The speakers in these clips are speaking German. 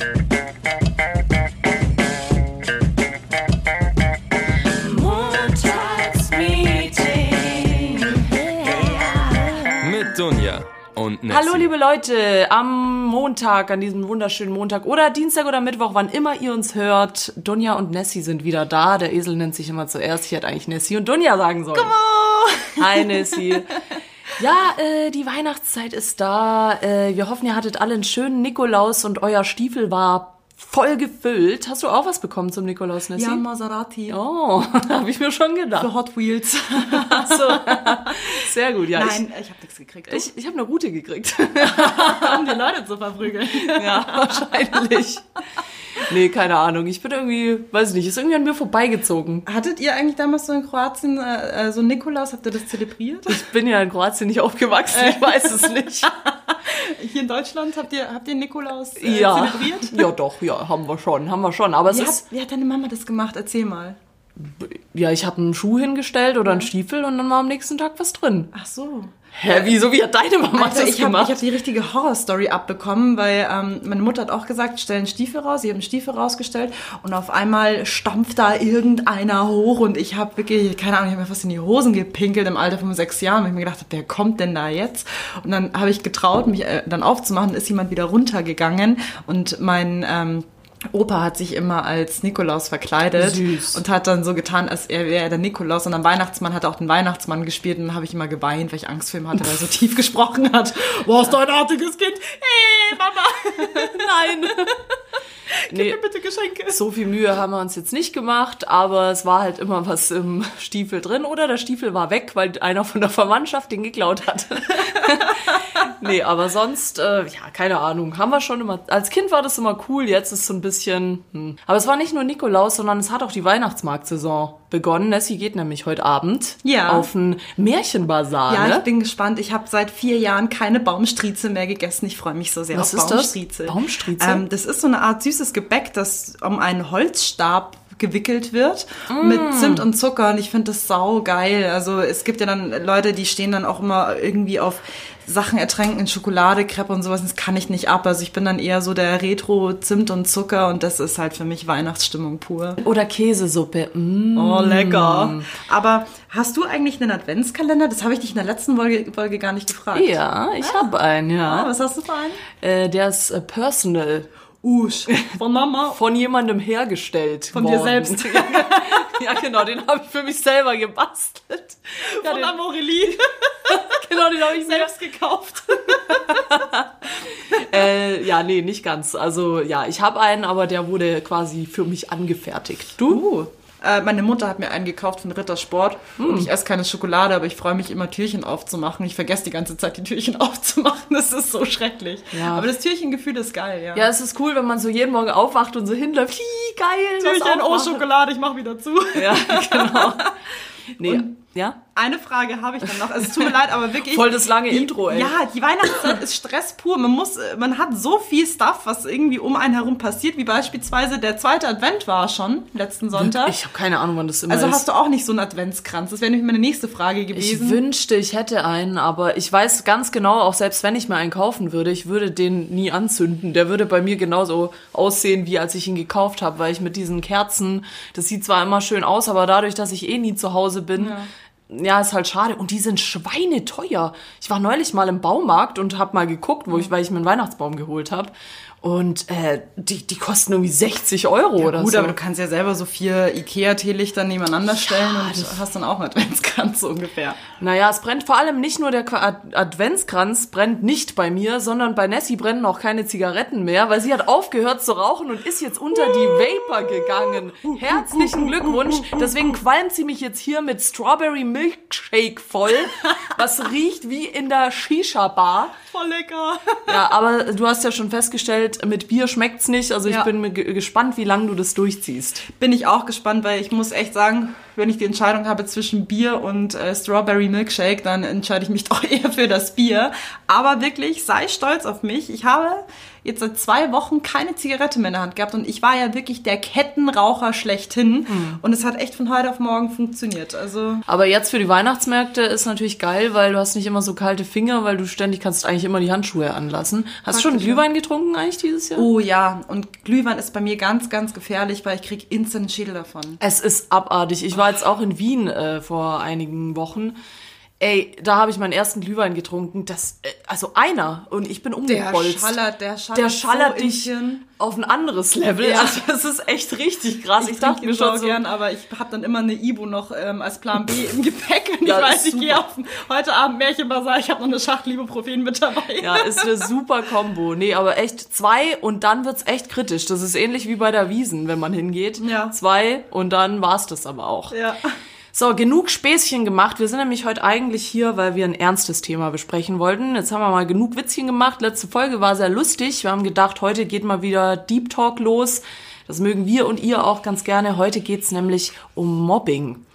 Mit Dunja und Nessie. Hallo liebe Leute, am Montag, an diesem wunderschönen Montag oder Dienstag oder Mittwoch, wann immer ihr uns hört, Dunja und Nessie sind wieder da. Der Esel nennt sich immer zuerst. Ich hätte eigentlich Nessie und Dunja sagen sollen. Come on! Hi Nessie. Ja, äh, die Weihnachtszeit ist da. Äh, wir hoffen, ihr hattet alle einen schönen Nikolaus und euer Stiefel war voll gefüllt. Hast du auch was bekommen zum Nikolaus, Nessie? Ja, Maserati. Oh, habe ich mir schon gedacht. Für Hot Wheels. so. Sehr gut, ja. Nein, ich, habe nichts gekriegt. Ich, ich, ich habe eine Route gekriegt. um die Leute zu verprügeln. ja, wahrscheinlich. Nee, keine Ahnung. Ich bin irgendwie, weiß nicht, ist irgendwie an mir vorbeigezogen. Hattet ihr eigentlich damals so in Kroatien äh, so Nikolaus? Habt ihr das zelebriert? Ich bin ja in Kroatien nicht aufgewachsen, ich weiß es nicht. Hier in Deutschland habt ihr, habt ihr Nikolaus äh, ja. zelebriert? Ja, doch, ja, haben wir schon, haben wir schon. Aber es Wie ist, hat, wie hat deine Mama das gemacht? Erzähl mal. ja, ich habe einen Schuh hingestellt oder einen Stiefel und dann war am nächsten Tag was drin. Ach so. Hä, wieso, wie hat deine Mama Also das ich habe gemacht? hab die richtige Horrorstory abbekommen, weil ähm, meine Mutter hat auch gesagt, stell einen Stiefel raus. Ich habe einen Stiefel rausgestellt und auf einmal stampft da irgendeiner hoch und ich habe wirklich, keine Ahnung, ich habe mir fast in die Hosen gepinkelt im Alter von sechs Jahren, weil ich mir gedacht habe, wer kommt denn da jetzt? Und dann habe ich getraut, mich äh, dann aufzumachen, ist jemand wieder runtergegangen und mein... Ähm, Opa hat sich immer als Nikolaus verkleidet Süß. und hat dann so getan, als er wäre der Nikolaus. Und am Weihnachtsmann hat er auch den Weihnachtsmann gespielt und dann habe ich immer geweint, weil ich Angst vor ihm hatte, weil er so tief gesprochen hat. Was du ein artiges Kind? Hey, Mama, Nein. nee, bitte Geschenke. so viel Mühe haben wir uns jetzt nicht gemacht, aber es war halt immer was im Stiefel drin oder der Stiefel war weg, weil einer von der Verwandtschaft den geklaut hat. nee, aber sonst, äh, ja, keine Ahnung, haben wir schon immer, als Kind war das immer cool, jetzt ist so ein bisschen, hm. aber es war nicht nur Nikolaus, sondern es hat auch die Weihnachtsmarktsaison begonnen. Nessie geht nämlich heute Abend Ja. auf einen Märchenbazar, Ja, ne? ich bin gespannt. Ich habe seit vier Jahren keine Baumstrieze mehr gegessen. Ich freue mich so sehr Was auf ist das? Baumstrieze. Baumstrieze? Ähm, das ist so eine Art süßes Gebäck, das um einen Holzstab gewickelt wird Mm. mit Zimt und Zucker und ich finde das sau geil. Also es gibt ja dann Leute, die stehen dann auch immer irgendwie auf Sachen ertränken in Schokolade, Crepe und sowas. Das kann ich nicht ab. Also ich bin dann eher so der Retro Zimt und Zucker und das ist halt für mich Weihnachtsstimmung pur. Oder Käsesuppe. Mm. Oh, lecker. Aber hast du eigentlich einen Adventskalender? Das habe ich dich in der letzten Folge, Folge gar nicht gefragt. Ja, ich habe einen, ja. Ah, was hast du für einen? Äh, der ist äh, personal. Usch. Von Mama. Von jemandem hergestellt. Von dir worden. selbst. ja, ja, genau, den habe ich für mich selber gebastelt. Ja, Von den, Amorelie. genau, den habe ich mir Selbst gekauft. Äh, ja, nee, nicht ganz. Also ja, ich habe einen, aber der wurde quasi für mich angefertigt. Du? Uh. Äh, meine Mutter hat mir einen gekauft von Rittersport. Und ich esse keine Schokolade, aber ich freue mich immer, Türchen aufzumachen. Ich vergesse die ganze Zeit, die Türchen aufzumachen. Das ist so schrecklich. Ja. Aber das Türchengefühl ist geil, ja. Ja, es ist cool, wenn man so jeden Morgen aufwacht und so hinläuft. Hi, geil, Türchen, oh. Schokolade, ich mach wieder zu. Ja, genau. Nee, ja? Eine Frage habe ich dann noch. Also, es tut mir leid, aber wirklich. Voll das lange die, Intro, ey. Ja, die Weihnachtszeit ist Stress pur. Man muss, man hat so viel Stuff, was irgendwie um einen herum passiert, wie beispielsweise der zweite Advent war schon letzten Sonntag. Ich habe keine Ahnung, wann das immer also ist. hast du auch nicht so einen Adventskranz? Das wäre nämlich meine nächste Frage Ich gewesen. wünschte, ich hätte einen, aber ich weiß ganz genau, auch selbst wenn ich mir einen kaufen würde, ich würde den nie anzünden. Der würde bei mir genauso aussehen, wie als ich ihn gekauft habe, weil ich mit diesen Kerzen, das sieht zwar immer schön aus, aber dadurch, dass ich eh nie zu Hause bin, ja, ist halt schade. Und die sind schweineteuer. Ich war neulich mal im Baumarkt und habe mal geguckt, wo ich, weil ich mir einen Weihnachtsbaum geholt habe. Und äh, die, die kosten irgendwie 60 Euro oder Gut, so. aber du kannst ja selber so vier Ikea-Teelichter nebeneinander stellen und hast dann auch einen Adventskranz so ungefähr. Naja, es brennt vor allem nicht nur der Adventskranz, brennt nicht bei mir, sondern bei Nessie brennen auch keine Zigaretten mehr, weil sie hat aufgehört zu rauchen und ist jetzt unter die Vapor gegangen. Herzlichen Glückwunsch. Deswegen qualmt sie mich jetzt hier mit Strawberry Milkshake voll, was riecht wie in der Shisha-Bar. Voll lecker. Ja, aber du hast ja schon festgestellt, mit Bier schmeckt's nicht. Also ich Ja. bin gespannt, wie lange du das durchziehst. Bin ich auch gespannt, weil ich muss echt sagen, wenn ich die Entscheidung habe zwischen Bier und äh, Strawberry Milkshake, dann entscheide ich mich doch eher für das Bier. Aber wirklich, sei stolz auf mich. Ich habe jetzt seit zwei Wochen keine Zigarette mehr in der Hand gehabt und ich war ja wirklich der Kettenraucher schlechthin Hm. und es hat echt von heute auf morgen funktioniert. Also Aber jetzt für die Weihnachtsmärkte ist natürlich geil, weil du hast nicht immer so kalte Finger, weil du ständig kannst eigentlich immer die Handschuhe anlassen. Hast du schon. Glühwein getrunken eigentlich dieses Jahr? oh ja, und Glühwein ist bei mir ganz, ganz gefährlich, weil ich krieg instant Schädel davon. Es ist abartig. Ich war jetzt auch in Wien äh, vor einigen Wochen. Ey, da habe ich meinen ersten Glühwein getrunken. Das, äh, also einer und ich bin Der umgebolzt. schallert, der schallert, der schallert so dich ins Hirn. auf ein anderes Level. Ja. Also das ist echt richtig krass. Ich, Ich dachte mir schon so, gern, aber ich habe dann immer eine Ibu noch ähm, als Plan B im Gepäck. Und Ja, ich weiß, ich gehe auf heute Abend Märchenbasar, ich habe noch eine Schachtel Ibuprofen mit dabei. Ja, ist eine super Kombo. Nee, aber echt zwei und dann wird's echt kritisch. Das ist ähnlich wie bei der Wiesen, wenn man hingeht. Ja. Zwei und dann war's das aber auch. ja. So, genug Späßchen gemacht. Wir sind nämlich heute eigentlich hier, weil wir ein ernstes Thema besprechen wollten. Jetzt haben wir mal genug Witzchen gemacht. Letzte Folge war sehr lustig. Wir haben gedacht, heute geht mal wieder Deep Talk los. Das mögen wir und ihr auch ganz gerne. Heute geht's nämlich um Mobbing.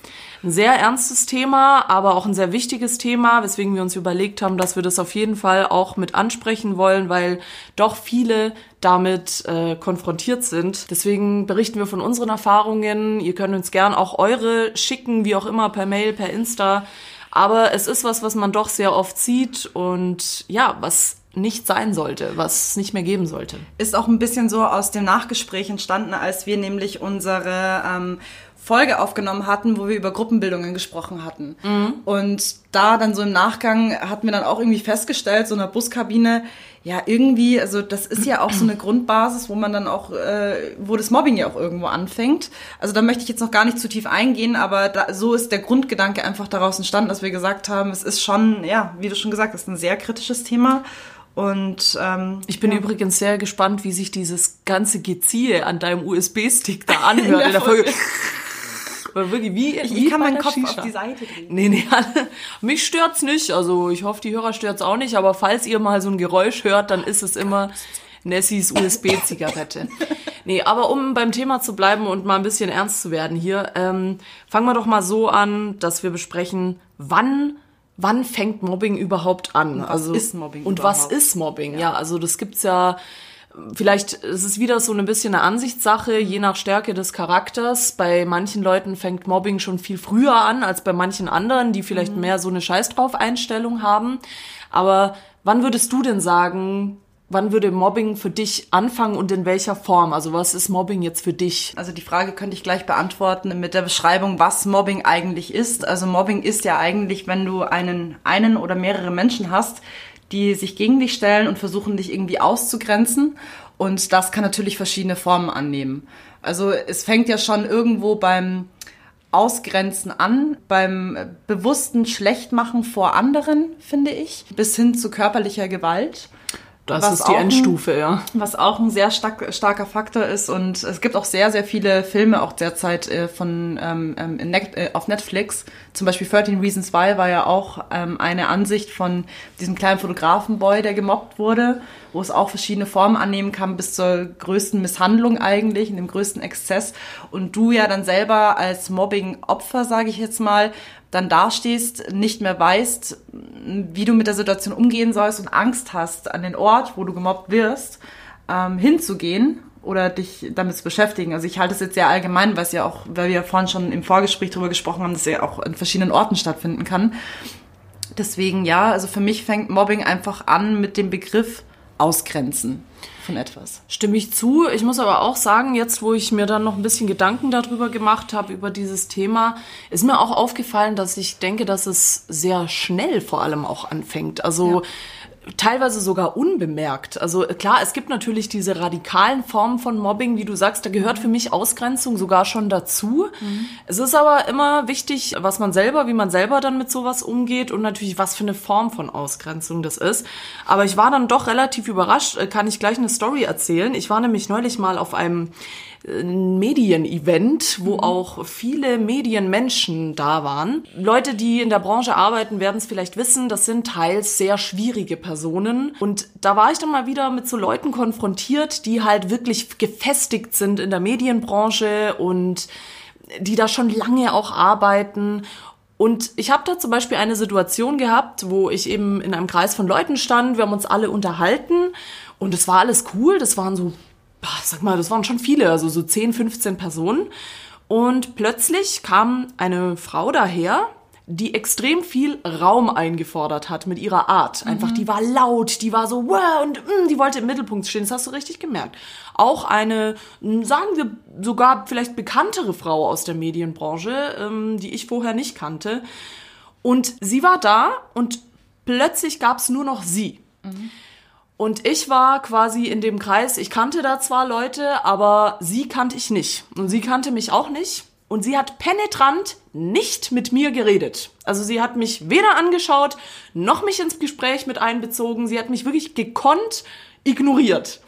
Ein sehr ernstes Thema, aber auch ein sehr wichtiges Thema, weswegen wir uns überlegt haben, dass wir das auf jeden Fall auch mit ansprechen wollen, weil doch viele damit äh, konfrontiert sind. Deswegen berichten wir von unseren Erfahrungen. Ihr könnt uns gern auch eure schicken, wie auch immer, per Mail, per Insta. Aber es ist was, was man doch sehr oft sieht und ja, was nicht sein sollte, was es nicht mehr geben sollte. Ist auch ein bisschen so aus dem Nachgespräch entstanden, als wir nämlich unsere ähm, Folge aufgenommen hatten, wo wir über Gruppenbildungen gesprochen hatten. Und da dann so im Nachgang hatten wir dann auch irgendwie festgestellt, so in der Buskabine, ja, irgendwie, also das ist ja auch so eine Grundbasis, wo man dann auch, äh, wo das Mobbing ja auch irgendwo anfängt. Also da möchte ich jetzt noch gar nicht zu tief eingehen, aber da, so ist der Grundgedanke einfach daraus entstanden, dass wir gesagt haben, es ist schon, ja, wie du schon gesagt hast, ein sehr kritisches Thema. Und ähm, Ich bin übrigens sehr gespannt, wie sich dieses ganze Geziehe an deinem USB-Stick da anhört in der Folge. Weil wirklich, wie, ich, wie ich kann meinen Kopf Shisha. auf die Seite drehen. Nee, nee, mich stört's nicht. Also ich hoffe, die Hörer stört's auch nicht. Aber falls ihr mal so ein Geräusch hört, dann ist es immer Nessies USB-Zigarette. nee, aber um beim Thema zu bleiben und mal ein bisschen ernst zu werden hier, ähm, fangen wir doch mal so an, dass wir besprechen, wann wann fängt Mobbing überhaupt an? was also ist Mobbing Und was überhaupt? ist Mobbing? Ja, also das gibt's ja Vielleicht ist es wieder so ein bisschen eine Ansichtssache, je nach Stärke des Charakters. Bei manchen Leuten fängt Mobbing schon viel früher an als bei manchen anderen, die vielleicht mehr so eine Scheiß drauf Einstellung haben. Aber wann würdest du denn sagen, wann würde Mobbing für dich anfangen und in welcher Form? Also was ist Mobbing jetzt für dich? Also die Frage könnte ich gleich beantworten mit der Beschreibung, was Mobbing eigentlich ist. Also Mobbing ist ja eigentlich, wenn du einen, einen oder mehrere Menschen hast, die sich gegen dich stellen und versuchen, dich irgendwie auszugrenzen. Und das kann natürlich verschiedene Formen annehmen. Also es fängt ja schon irgendwo beim Ausgrenzen an, beim bewussten Schlechtmachen vor anderen, finde ich, bis hin zu körperlicher Gewalt. Das Was ist die auch ein- Endstufe, ja. Was auch ein sehr stark, starker Faktor ist. Und es gibt auch sehr, sehr viele Filme auch derzeit äh, von, ähm, ähm, Net äh, auf Netflix. Zum Beispiel 13 Reasons Why war ja auch ähm, eine Ansicht von diesem kleinen Fotografenboy, der gemobbt wurde, wo es auch verschiedene Formen annehmen kann, bis zur größten Misshandlung eigentlich, in dem größten Exzess. Und du ja dann selber als Mobbing-Opfer, sage ich jetzt mal, dann dastehst, nicht mehr weißt, wie du mit der Situation umgehen sollst und Angst hast, an den Ort, wo du gemobbt wirst, ähm, hinzugehen oder dich damit zu beschäftigen. Also ich halte es jetzt sehr allgemein, weil es ja auch, weil wir vorhin schon im Vorgespräch darüber gesprochen haben, dass es ja auch an verschiedenen Orten stattfinden kann. Deswegen ja, also für mich fängt Mobbing einfach an mit dem Begriff Ausgrenzen von etwas. Stimme ich zu. Ich muss aber auch sagen, jetzt wo ich mir dann noch ein bisschen Gedanken darüber gemacht habe, über dieses Thema, ist mir auch aufgefallen, dass ich denke, dass es sehr schnell vor allem auch anfängt. Also teilweise sogar unbemerkt. Also klar, es gibt natürlich diese radikalen Formen von Mobbing, wie du sagst, da gehört für mich Ausgrenzung sogar schon dazu. Es ist aber immer wichtig, was man selber, wie man selber dann mit sowas umgeht und natürlich, was für eine Form von Ausgrenzung das ist. Aber ich war dann doch relativ überrascht, Äh, kann ich gleich eine Story erzählen. Ich war nämlich neulich mal auf einem ein Medienevent, wo auch viele Medienmenschen da waren. Leute, die in der Branche arbeiten, werden es vielleicht wissen, das sind teils sehr schwierige Personen. Und da war ich dann mal wieder mit so Leuten konfrontiert, die halt wirklich gefestigt sind in der Medienbranche und die da schon lange auch arbeiten. Und ich habe da zum Beispiel eine Situation gehabt, wo ich eben in einem Kreis von Leuten stand, wir haben uns alle unterhalten Und es war alles cool, das waren so, sag mal, das waren schon viele, also so 10, 15 Personen. Und plötzlich kam eine Frau daher, die extrem viel Raum eingefordert hat mit ihrer Art. Einfach, die war laut, die war so, wow, und mm, die wollte im Mittelpunkt stehen. Das hast du richtig gemerkt. Auch eine, mm, sagen wir sogar vielleicht bekanntere Frau aus der Medienbranche, ähm, die ich vorher nicht kannte. Und sie war da und plötzlich gab es nur noch sie. Und ich war quasi in dem Kreis, ich kannte da zwar Leute, aber sie kannte ich nicht. Und sie kannte mich auch nicht. Und sie hat penetrant nicht mit mir geredet. Also sie hat mich weder angeschaut, noch mich ins Gespräch mit einbezogen. Sie hat mich wirklich gekonnt ignoriert.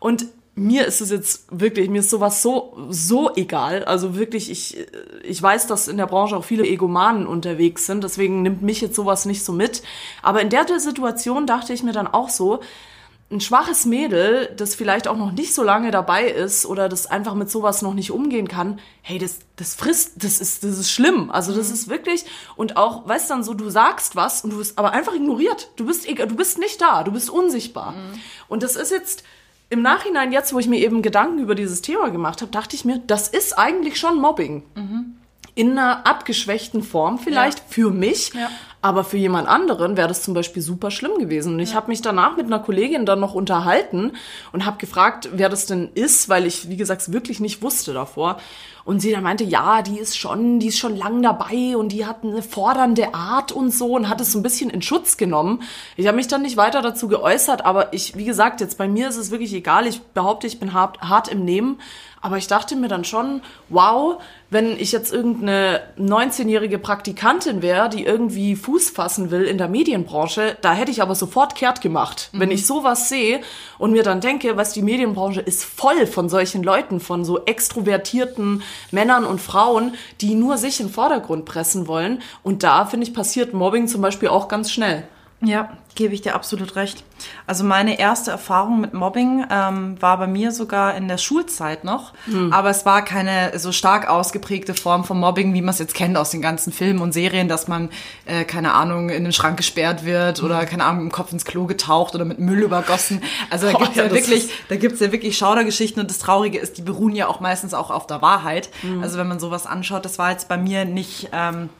Und mir ist es jetzt wirklich, mir ist sowas so, so egal. Also wirklich, ich, ich weiß, dass in der Branche auch viele Egomanen unterwegs sind, deswegen nimmt mich jetzt sowas nicht so mit. Aber in der Situation dachte ich mir dann auch so, ein schwaches Mädel, das vielleicht auch noch nicht so lange dabei ist oder das einfach mit sowas noch nicht umgehen kann, hey, das, das frisst, das ist, das ist schlimm. Also das ist wirklich, und auch, weißt du dann so, du sagst was und du bist aber einfach ignoriert. Du bist, du bist nicht da, du bist unsichtbar. Und das ist jetzt, im Nachhinein, jetzt, wo ich mir eben Gedanken über dieses Thema gemacht habe, dachte ich mir, das ist eigentlich schon Mobbing. In einer abgeschwächten Form vielleicht Ja. für mich, Ja. aber für jemand anderen wäre das zum Beispiel super schlimm gewesen. Und ich habe mich danach mit einer Kollegin dann noch unterhalten und habe gefragt, wer das denn ist, weil ich, wie gesagt, wirklich nicht wusste davor. Und sie dann meinte, ja, die ist schon, die ist schon lang dabei und die hat eine fordernde Art und so und hat es so ein bisschen in Schutz genommen. Ich habe mich dann nicht weiter dazu geäußert, aber ich, wie gesagt, jetzt bei mir ist es wirklich egal. Ich behaupte, ich bin hart, hart im Nehmen. Aber ich dachte mir dann schon, wow, wenn ich jetzt irgendeine 19-jährige Praktikantin wäre, die irgendwie Fuß fassen will in der Medienbranche, da hätte ich aber sofort kehrt gemacht. Wenn ich sowas sehe und mir dann denke, was die Medienbranche ist voll von solchen Leuten, von so extrovertierten Männern und Frauen, die nur sich in den Vordergrund pressen wollen. Und da, finde ich, passiert Mobbing zum Beispiel auch ganz schnell. Ja, gebe ich dir absolut recht. Also meine erste Erfahrung mit Mobbing ähm, war bei mir sogar in der Schulzeit noch, aber es war keine so stark ausgeprägte Form von Mobbing, wie man es jetzt kennt aus den ganzen Filmen und Serien, dass man, äh, keine Ahnung, in den Schrank gesperrt wird oder, keine Ahnung, im Kopf ins Klo getaucht oder mit Müll übergossen. Also da Oh, gibt's ja, ja, das wirklich, da gibt's ja wirklich Schaudergeschichten und das Traurige ist, die beruhen ja auch meistens auch auf der Wahrheit. Also wenn man sowas anschaut, das war jetzt bei mir nicht... Ähm,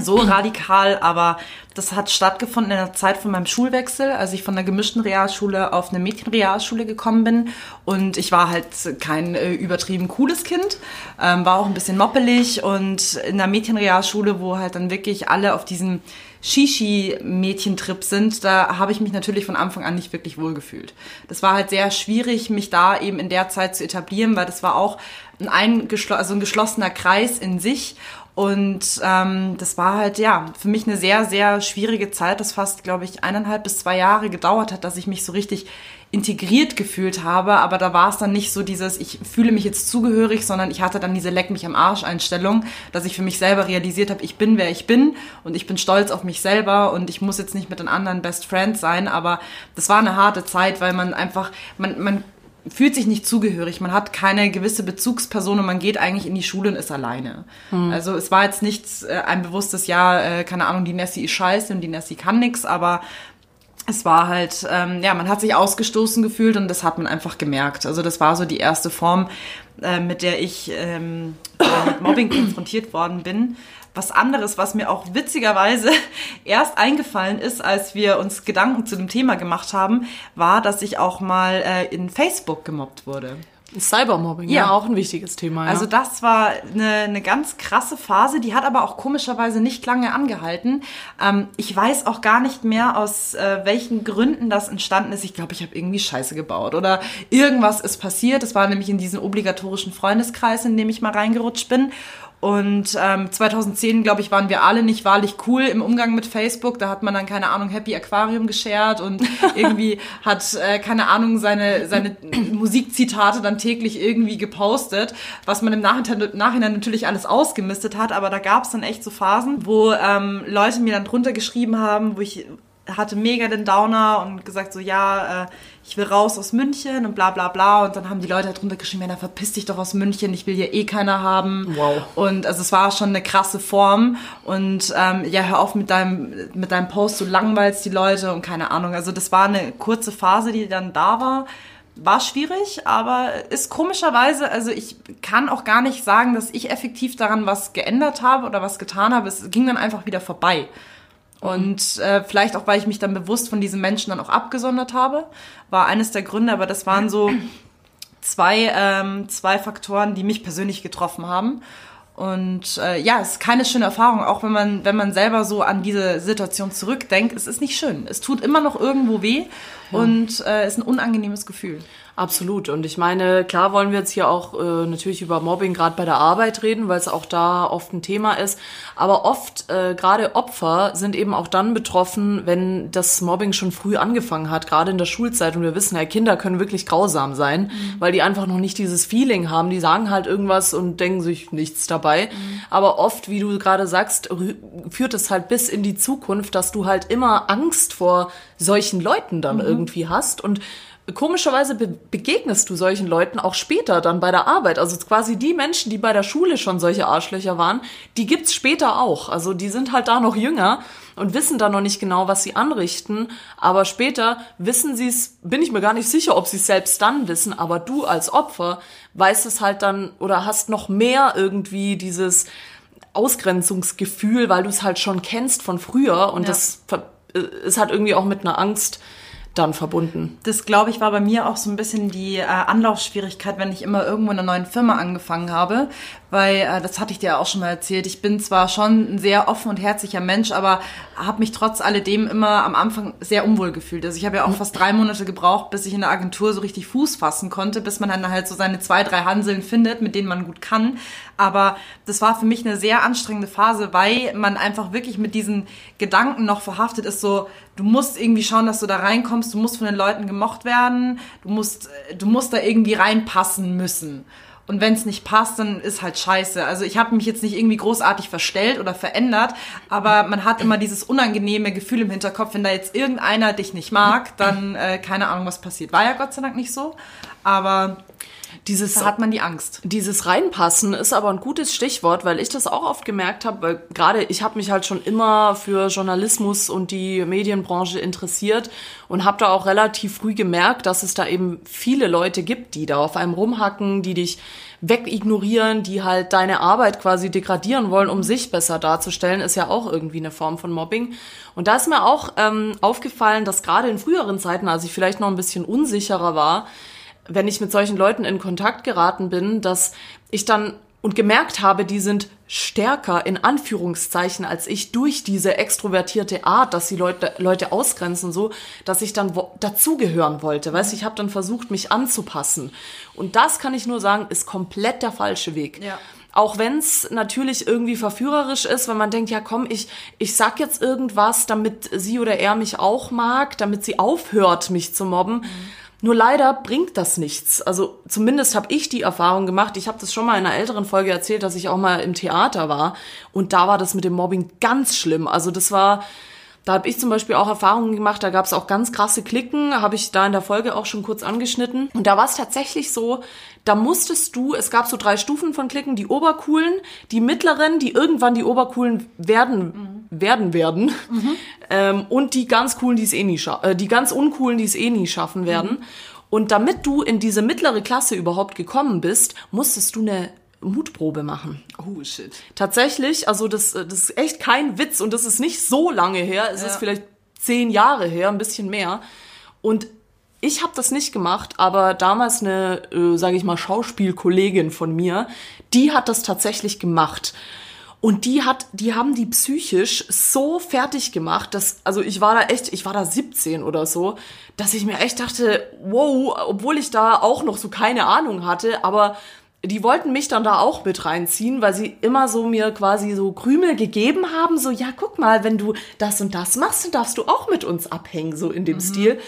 so radikal, aber das hat stattgefunden in der Zeit von meinem Schulwechsel, als ich von der gemischten Realschule auf eine Mädchenrealschule gekommen bin. Und ich war halt kein äh, übertrieben cooles Kind, ähm, war auch ein bisschen moppelig. Und in der Mädchenrealschule, wo halt dann wirklich alle auf diesem Shishi-Mädchentrip sind, da habe ich mich natürlich von Anfang an nicht wirklich wohlgefühlt. Das war halt sehr schwierig, mich da eben in der Zeit zu etablieren, weil das war auch ein, also ein geschlossener Kreis in sich und ähm, das war halt, ja, für mich eine sehr, sehr schwierige Zeit, das fast, glaube ich, eineinhalb bis zwei Jahre gedauert hat, dass ich mich so richtig integriert gefühlt habe. Aber da war es dann nicht so dieses, ich fühle mich jetzt zugehörig, sondern ich hatte dann diese Leck mich am Arsch Einstellung, dass ich für mich selber realisiert habe, ich bin, wer ich bin und ich bin stolz auf mich selber und ich muss jetzt nicht mit den anderen Best Friends sein. Aber das war eine harte Zeit, weil man einfach, man, man fühlt sich nicht zugehörig, man hat keine gewisse Bezugsperson und man geht eigentlich in die Schule und ist alleine. Also es war jetzt nicht äh, ein bewusstes Ja, äh, keine Ahnung, die Nessie ist scheiße und die Nessie kann nix, aber es war halt, ähm, ja, man hat sich ausgestoßen gefühlt und das hat man einfach gemerkt. Also das war so die erste Form, äh, mit der ich ähm, äh, mit Mobbing konfrontiert worden bin. Was anderes, was mir auch witzigerweise erst eingefallen ist, als wir uns Gedanken zu dem Thema gemacht haben, war, dass ich auch mal äh, in Facebook gemobbt wurde. Cybermobbing, ja, Ja. auch ein wichtiges Thema. Ja. Also das war eine, eine ganz krasse Phase, die hat aber auch komischerweise nicht lange angehalten. Ähm, ich weiß auch gar nicht mehr, aus äh, welchen Gründen das entstanden ist. Ich glaube, ich habe irgendwie Scheiße gebaut oder irgendwas ist passiert. Das war nämlich in diesen obligatorischen Freundeskreis, in dem ich mal reingerutscht bin. Und ähm, 2010, glaube ich, waren wir alle nicht wahrlich cool im Umgang mit Facebook. Da hat man dann, keine Ahnung, Happy Aquarium geshared und irgendwie hat, äh, keine Ahnung, seine, seine Musikzitate dann täglich irgendwie gepostet, was man im Nachhinein, Nachhinein natürlich alles ausgemistet hat. Aber da gab es dann echt so Phasen, wo ähm, Leute mir dann drunter geschrieben haben, wo ich hatte mega den Downer und gesagt so, ja, äh, ich will raus aus München und bla bla bla. Und dann haben die Leute halt drunter geschrieben, ja, dann verpiss dich doch aus München, ich will hier eh keiner haben. Wow. Und also es war schon eine krasse Form. Und ähm, ja, hör auf mit deinem, mit deinem Post, du langweilst die Leute und keine Ahnung. Also das war eine kurze Phase, die dann da war. War schwierig, aber ist komischerweise, also ich kann auch gar nicht sagen, dass ich effektiv daran was geändert habe oder was getan habe. Es ging dann einfach wieder vorbei. Und äh, vielleicht auch, weil ich mich dann bewusst von diesen Menschen dann auch abgesondert habe, war eines der Gründe, aber das waren so zwei, ähm, zwei Faktoren, die mich persönlich getroffen haben. Und äh, ja, es ist keine schöne Erfahrung, auch wenn man, wenn man selber so an diese Situation zurückdenkt. Es ist nicht schön. Es tut immer noch irgendwo weh ja. und äh, ist ein unangenehmes Gefühl. Absolut. Und ich meine, klar wollen wir jetzt hier auch äh, natürlich über Mobbing gerade bei der Arbeit reden, weil es auch da oft ein Thema ist. Aber oft, äh, gerade Opfer sind eben auch dann betroffen, wenn das Mobbing schon früh angefangen hat, gerade in der Schulzeit. Und wir wissen ja, Kinder können wirklich grausam sein, mhm. weil die einfach noch nicht dieses Feeling haben. Die sagen halt irgendwas und denken sich nichts dabei. Mhm. Aber oft, wie du gerade sagst, führt es halt bis in die Zukunft, dass du halt immer Angst vor solchen Leuten dann mhm. irgendwie hast. Und komischerweise be begegnest du solchen Leuten auch später dann bei der Arbeit. Also quasi die Menschen, die bei der Schule schon solche Arschlöcher waren, die gibt's später auch. Also die sind halt da noch jünger und wissen da noch nicht genau, was sie anrichten. Aber später wissen sie es, bin ich mir gar nicht sicher, ob sie es selbst dann wissen. Aber du als Opfer weißt es halt dann oder hast noch mehr irgendwie dieses Ausgrenzungsgefühl, weil du es halt schon kennst von früher und ja. das ist halt irgendwie auch mit einer Angst dann verbunden. Das, glaube ich, war bei mir auch so ein bisschen die äh, Anlaufschwierigkeit, wenn ich immer irgendwo in einer neuen Firma angefangen habe, weil äh, das hatte ich dir auch schon mal erzählt. Ich bin zwar schon ein sehr offen und herzlicher Mensch, aber habe mich trotz alledem immer am Anfang sehr unwohl gefühlt. Also ich habe ja auch fast drei Monate gebraucht, bis ich in der Agentur so richtig Fuß fassen konnte, bis man dann halt so seine zwei, drei Hanseln findet, mit denen man gut kann. Aber das war für mich eine sehr anstrengende Phase, weil man einfach wirklich mit diesen Gedanken noch verhaftet ist, so du musst irgendwie schauen, dass du da reinkommst, du musst von den Leuten gemocht werden, du musst, du musst da irgendwie reinpassen müssen. Und wenn es nicht passt, dann ist halt scheiße. Also ich habe mich jetzt nicht irgendwie großartig verstellt oder verändert, aber man hat immer dieses unangenehme Gefühl im Hinterkopf, wenn da jetzt irgendeiner dich nicht mag, dann äh, keine Ahnung, was passiert. War ja Gott sei Dank nicht so, aber dieses, da hat man die Angst. Dieses Reinpassen ist aber ein gutes Stichwort, weil ich das auch oft gemerkt habe, weil gerade ich habe mich halt schon immer für Journalismus und die Medienbranche interessiert und habe da auch relativ früh gemerkt, dass es da eben viele Leute gibt, die da auf einem rumhacken, die dich wegignorieren, die halt deine Arbeit quasi degradieren wollen, um sich besser darzustellen, ist ja auch irgendwie eine Form von Mobbing. Und da ist mir auch ähm, aufgefallen, dass gerade in früheren Zeiten, als ich vielleicht noch ein bisschen unsicherer war, wenn ich mit solchen Leuten in Kontakt geraten bin, dass ich dann und gemerkt habe, die sind stärker in Anführungszeichen als ich durch diese extrovertierte Art, dass sie Leute, Leute ausgrenzen, so, dass ich dann dazugehören wollte. Weißt, ich habe dann versucht, mich anzupassen. Und das kann ich nur sagen, ist komplett der falsche Weg. Ja. Auch wenn es natürlich irgendwie verführerisch ist, wenn man denkt, ja komm, ich, ich sag jetzt irgendwas, damit sie oder er mich auch mag, damit sie aufhört, mich zu mobben. Mhm nur leider bringt das nichts. Also zumindest habe ich die Erfahrung gemacht. Ich habe das schon mal in einer älteren Folge erzählt, dass ich auch mal im Theater war. Und da war das mit dem Mobbing ganz schlimm. Also das war, da habe ich zum Beispiel auch Erfahrungen gemacht, da gab es auch ganz krasse Klicken, habe ich da in der Folge auch schon kurz angeschnitten. Und da war es tatsächlich so, da musstest du, es gab so drei Stufen von Klicken, die Obercoolen, die mittleren, die irgendwann die Obercoolen werden, mhm. werden werden, mhm. ähm, und die ganz coolen, die es eh nie äh, die ganz uncoolen, die es eh nie schaffen werden. Mhm. Und damit du in diese mittlere Klasse überhaupt gekommen bist, musstest du eine Mutprobe machen. Oh shit. Tatsächlich, also das, das ist echt kein Witz und das ist nicht so lange her. Es ja. ist vielleicht zehn Jahre her, ein bisschen mehr. Und ich habe das nicht gemacht, aber damals eine, äh, sage ich mal, Schauspielkollegin von mir, die hat das tatsächlich gemacht. Und die hat, die haben die psychisch so fertig gemacht, dass, also ich war da echt, ich war da 17 oder so, dass ich mir echt dachte, wow, obwohl ich da auch noch so keine Ahnung hatte, aber die wollten mich dann da auch mit reinziehen, weil sie immer so mir quasi so Krümel gegeben haben, so ja, guck mal, wenn du das und das machst, dann darfst du auch mit uns abhängen, so in dem mhm. Stil.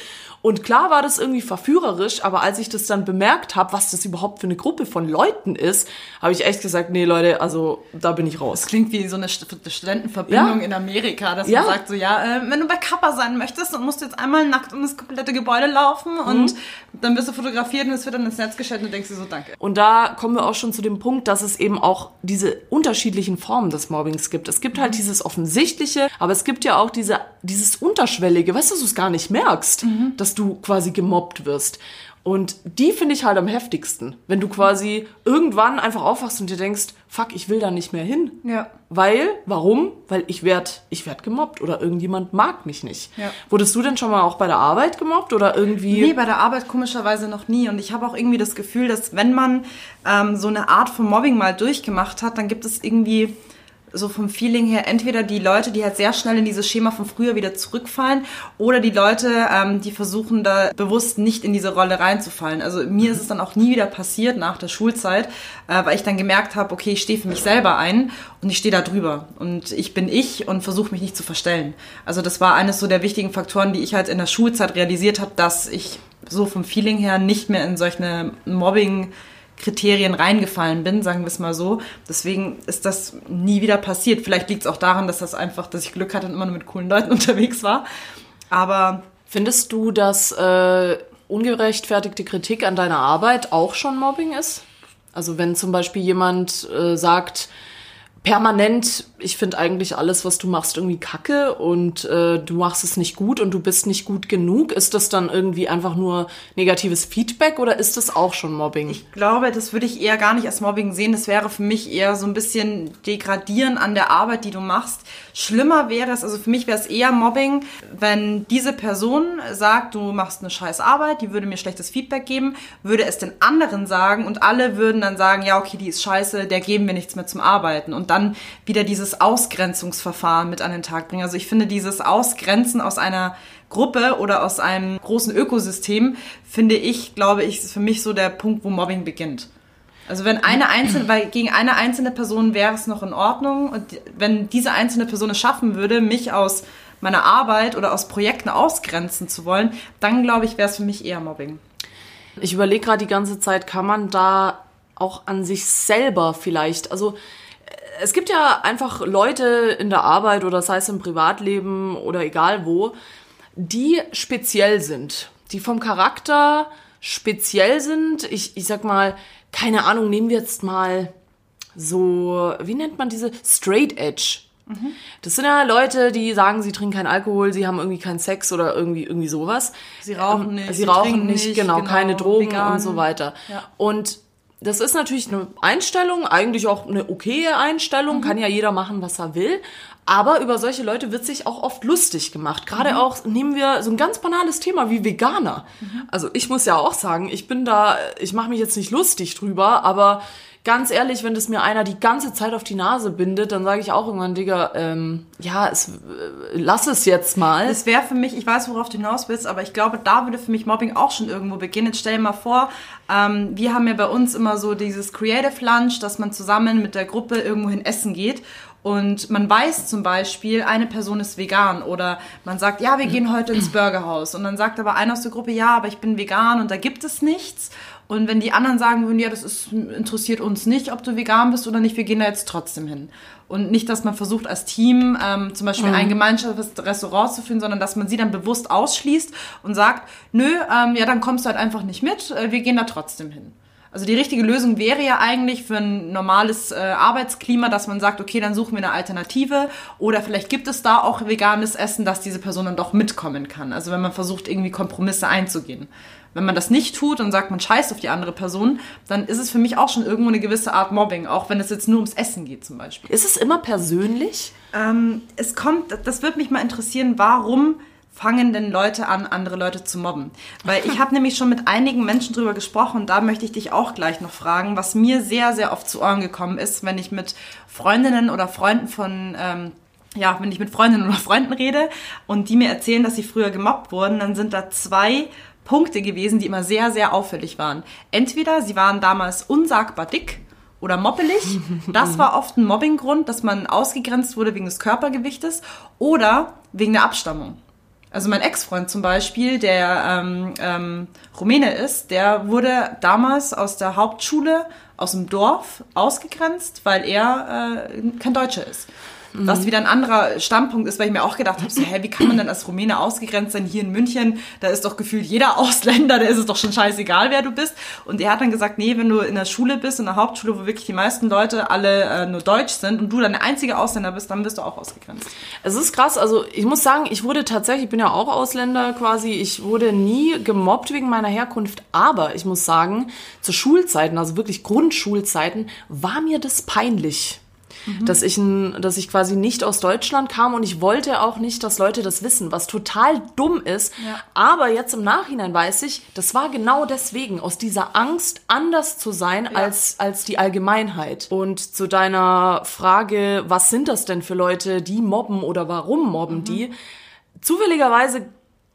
Und klar war das irgendwie verführerisch, aber als ich das dann bemerkt habe, was das überhaupt für eine Gruppe von Leuten ist, habe ich echt gesagt, nee Leute, also da bin ich raus. Das klingt wie so eine Studentenverbindung Ja. in Amerika, dass Ja. man sagt so, ja, äh, wenn du bei Kappa sein möchtest, dann musst du jetzt einmal nackt um das komplette Gebäude laufen und dann wirst du fotografiert und es wird dann ins Netz gestellt und du denkst dir so, danke. Und da kommen wir auch schon zu dem Punkt, dass es eben auch diese unterschiedlichen Formen des Mobbings gibt. Es gibt halt dieses Offensichtliche, aber es gibt ja auch diese, dieses Unterschwellige, weißt du, dass du es gar nicht merkst, dass du quasi gemobbt wirst. Und die finde ich halt am heftigsten. Wenn du quasi irgendwann einfach aufwachst und dir denkst, fuck, ich will da nicht mehr hin. Ja. Weil, warum? Weil ich werd, ich werd gemobbt oder irgendjemand mag mich nicht. Ja. Wurdest du denn schon mal auch bei der Arbeit gemobbt oder irgendwie? Nee, bei der Arbeit komischerweise noch nie. Und ich habe auch irgendwie das Gefühl, dass wenn man ähm, so eine Art von Mobbing mal durchgemacht hat, dann gibt es irgendwie so vom Feeling her entweder die Leute, die halt sehr schnell in dieses Schema von früher wieder zurückfallen, oder die Leute, ähm, die versuchen da bewusst nicht in diese Rolle reinzufallen. Also mir ist es dann auch nie wieder passiert nach der Schulzeit, äh, weil ich dann gemerkt habe, okay, ich stehe für mich selber ein und ich stehe da drüber und ich bin ich und versuche mich nicht zu verstellen. Also das war eines so der wichtigen Faktoren, die ich halt in der Schulzeit realisiert habe, dass ich so vom Feeling her nicht mehr in solche Mobbing Kriterien reingefallen bin, sagen wir es mal so. Deswegen ist das nie wieder passiert. Vielleicht liegt es auch daran, dass das einfach, dass ich Glück hatte und immer nur mit coolen Leuten unterwegs war. Aber Findest du, dass äh, ungerechtfertigte Kritik an deiner Arbeit auch schon Mobbing ist? Also wenn zum Beispiel jemand äh, sagt, permanent, ich finde eigentlich alles, was du machst, irgendwie kacke und äh, du machst es nicht gut und du bist nicht gut genug, ist das dann irgendwie einfach nur negatives Feedback oder ist das auch schon Mobbing? ich glaube, das würde ich eher gar nicht als Mobbing sehen. Das wäre für mich eher so ein bisschen Degradieren an der Arbeit, die du machst. Schlimmer wäre es, also für mich wäre es eher Mobbing, wenn diese Person sagt, du machst eine scheiß Arbeit, die würde mir schlechtes Feedback geben, würde es den anderen sagen und alle würden dann sagen, ja, okay, die ist scheiße, der geben wir nichts mehr zum Arbeiten und dann wieder dieses Ausgrenzungsverfahren mit an den Tag bringen. Also ich finde dieses Ausgrenzen aus einer Gruppe oder aus einem großen Ökosystem, finde ich, glaube ich, ist für mich so der Punkt, wo Mobbing beginnt. Also wenn eine einzelne, weil gegen eine einzelne Person wäre es noch in Ordnung und wenn diese einzelne Person es schaffen würde, mich aus meiner Arbeit oder aus Projekten ausgrenzen zu wollen, dann glaube ich, wäre es für mich eher Mobbing. Ich überlege gerade die ganze Zeit, kann man da auch an sich selber vielleicht, also äh, es gibt ja einfach Leute in der Arbeit oder sei es im Privatleben oder egal wo, die speziell sind, die vom Charakter speziell sind. Ich, ich sag mal, keine Ahnung, nehmen wir jetzt mal so, wie nennt man diese? Straight Edge. Das sind ja Leute, die sagen, sie trinken keinen Alkohol, sie haben irgendwie keinen Sex oder irgendwie, irgendwie sowas. Sie rauchen Ähm, nicht, Sie, sie rauchen nicht, genau, genau, keine Drogen vegan. und so weiter. Ja. Und das ist natürlich eine Einstellung, eigentlich auch eine okaye Einstellung, kann ja jeder machen, was er will. Aber über solche Leute wird sich auch oft lustig gemacht. Gerade auch nehmen wir so ein ganz banales Thema wie Veganer. Also ich muss ja auch sagen, ich bin da, ich mache mich jetzt nicht lustig drüber, aber ganz ehrlich, wenn das mir einer die ganze Zeit auf die Nase bindet, dann sage ich auch irgendwann, Digga, ähm, ja, es, äh, lass es jetzt mal. Das wäre für mich, ich weiß, worauf du hinaus willst, aber ich glaube, da würde für mich Mobbing auch schon irgendwo beginnen. Jetzt stell dir mal vor, ähm, wir haben ja bei uns immer so dieses Creative Lunch, dass man zusammen mit der Gruppe irgendwohin essen geht. Und man weiß zum Beispiel, eine Person ist vegan oder man sagt, ja, wir gehen heute ins Burgerhaus. Und dann sagt aber einer aus der Gruppe, ja, aber ich bin vegan und da gibt es nichts. Und wenn die anderen sagen würden, ja, das ist, interessiert uns nicht, ob du vegan bist oder nicht, wir gehen da jetzt trotzdem hin. Und nicht, dass man versucht als Team ähm, zum Beispiel ein Gemeinschaftsrestaurant zu führen, sondern dass man sie dann bewusst ausschließt und sagt, nö, ähm, ja, dann kommst du halt einfach nicht mit, äh, wir gehen da trotzdem hin. Also die richtige Lösung wäre ja eigentlich für ein normales äh, Arbeitsklima, dass man sagt, okay, dann suchen wir eine Alternative oder vielleicht gibt es da auch veganes Essen, dass diese Person dann doch mitkommen kann. Also wenn man versucht, irgendwie Kompromisse einzugehen. Wenn man das nicht tut und sagt, man scheißt auf die andere Person, dann ist es für mich auch schon irgendwo eine gewisse Art Mobbing, auch wenn es jetzt nur ums Essen geht zum Beispiel. Ist es immer persönlich? Ähm, es kommt, das würde mich mal interessieren, warum fangen denn Leute an, andere Leute zu mobben? Weil ich habe nämlich schon mit einigen Menschen drüber gesprochen und da möchte ich dich auch gleich noch fragen, was mir sehr, sehr oft zu Ohren gekommen ist, wenn ich mit Freundinnen oder Freunden von... Ähm, ja, wenn ich mit Freundinnen oder Freunden rede und die mir erzählen, dass sie früher gemobbt wurden, dann sind da zwei Punkte gewesen, die immer sehr, sehr auffällig waren. Entweder sie waren damals unsagbar dick oder moppelig. Das war oft ein Mobbinggrund, dass man ausgegrenzt wurde wegen des Körpergewichtes oder wegen der Abstammung. Also mein Ex-Freund zum Beispiel, der ähm, ähm, Rumäne ist, der wurde damals aus der Hauptschule aus dem Dorf ausgegrenzt, weil er äh, kein Deutscher ist. Was wieder ein anderer Standpunkt ist, weil ich mir auch gedacht habe, so, hä, wie kann man denn als Rumäne ausgegrenzt sein hier in München? Da ist doch gefühlt jeder Ausländer, da ist es doch schon scheißegal, wer du bist. Und er hat dann gesagt, nee, wenn du in der Schule bist, in der Hauptschule, wo wirklich die meisten Leute alle äh, nur Deutsch sind und du dann der einzige Ausländer bist, dann bist du auch ausgegrenzt. Es ist krass, also ich muss sagen, ich wurde tatsächlich, ich bin ja auch Ausländer quasi, ich wurde nie gemobbt wegen meiner Herkunft, aber ich muss sagen, zu Schulzeiten, also wirklich Grundschulzeiten, war mir das peinlich. Dass, ich ein, dass ich quasi nicht aus Deutschland kam und ich wollte auch nicht, dass Leute das wissen, was total dumm ist. Ja. Aber jetzt im Nachhinein weiß ich, das war genau deswegen, aus dieser Angst, anders zu sein als, als die Allgemeinheit. Und zu deiner Frage, was sind das denn für Leute, die mobben oder warum mobben die? Zufälligerweise